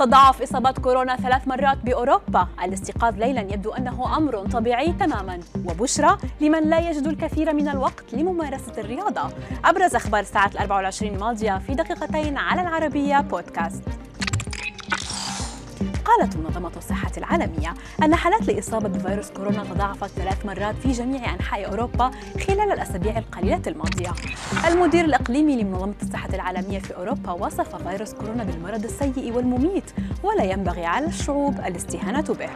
تضاعف إصابات كورونا ثلاث مرات بأوروبا. الاستيقاظ ليلا يبدو أنه أمر طبيعي تماما. وبشرى لمن لا يجد الكثير من الوقت لممارسة الرياضة. أبرز أخبار الأربع والعشرين الماضية في دقيقتين على العربية بودكاست قالت منظمة الصحة العالمية أن حالات الإصابة بفيروس كورونا تضاعفت ثلاث مرات في جميع أنحاء أوروبا خلال الأسابيع القليلة الماضية. المدير الإقليمي لمنظمة الصحة العالمية في أوروبا وصف فيروس كورونا بالمرض السيء والمميت ولا ينبغي على الشعوب الاستهانة به.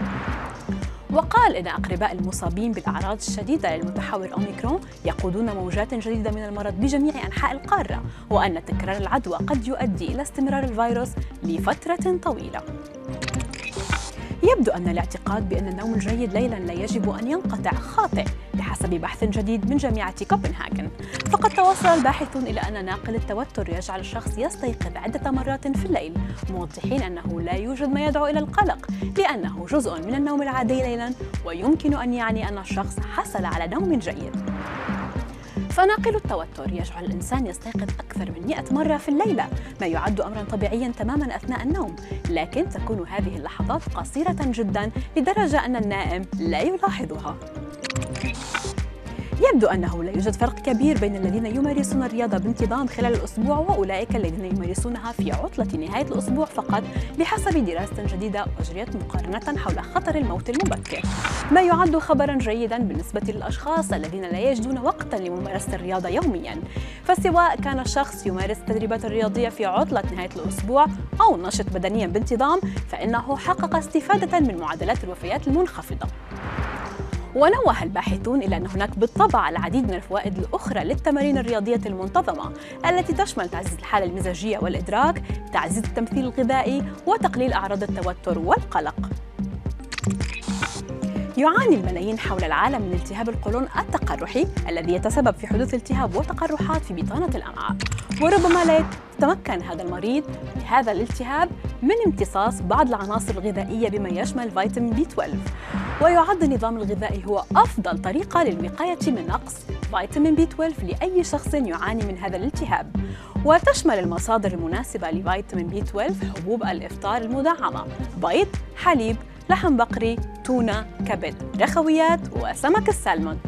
وقال إن أقرباء المصابين بالأعراض الشديدة للمتحور أوميكرون يقودون موجات جديدة من المرض بجميع أنحاء القارة وأن تكرار العدوى قد يؤدي إلى استمرار الفيروس لفترة طويلة يبدو أن الاعتقاد بأن النوم الجيد ليلا لا يجب أن ينقطع خاطئ بحسب بحث جديد من جامعة كوبنهاجن. فقد توصل الباحثون إلى أن ناقل التوتر يجعل الشخص يستيقظ عدة مرات في الليل موضحين أنه لا يوجد ما يدعو إلى القلق لأنه جزء من النوم العادي ليلا ويمكن أن يعني أن الشخص حصل على نوم جيد. فناقل التوتر. يجعل الإنسان يستيقظ أكثر من 100 مرة في الليلة. ما يعد أمرا طبيعيا تماما أثناء النوم. لكن تكون هذه اللحظات قصيرة جدا لدرجة أن النائم لا يلاحظها. يبدو أنه لا يوجد فرق كبير بين الذين يمارسون الرياضة بانتظام خلال الأسبوع وأولئك الذين يمارسونها في عطلة نهاية الأسبوع فقط بحسب دراسة جديدة أجريت مقارنة حول خطر الموت المبكر. ما يعد خبرا جيدا بالنسبة للأشخاص الذين لا يجدون وقتا لممارسة الرياضة يوميا. فسواء كان الشخص يمارس التدريبات الرياضية في عطلة نهاية الأسبوع أو نشط بدنيا بانتظام فإنه حقق استفادة من معدلات الوفيات المنخفضة. ونوه الباحثون إلى أن هناك بالطبع العديد من الفوائد الأخرى للتمارين الرياضية المنتظمة التي تشمل تعزيز الحالة المزاجية والإدراك، تعزيز التمثيل الغذائي وتقليل أعراض التوتر والقلق. يعاني الملايين حول العالم من التهاب القولون التقرحي الذي يتسبب في حدوث التهاب وتقرحات في بطانة الأمعاء. وربما لا يتمكن هذا المريض بهذا الالتهاب من امتصاص بعض العناصر الغذائية بما يشمل فيتامين بي 12 ويعد النظام الغذائي هو أفضل طريقة للوقاية من نقص فيتامين بي 12 لأي شخص يعاني من هذا الالتهاب. وتشمل المصادر المناسبة لفيتامين بي 12 حبوب الإفطار المدعمة بيض، حليب، لحم بقري، تونة، كبد، رخويات وسمك السلمون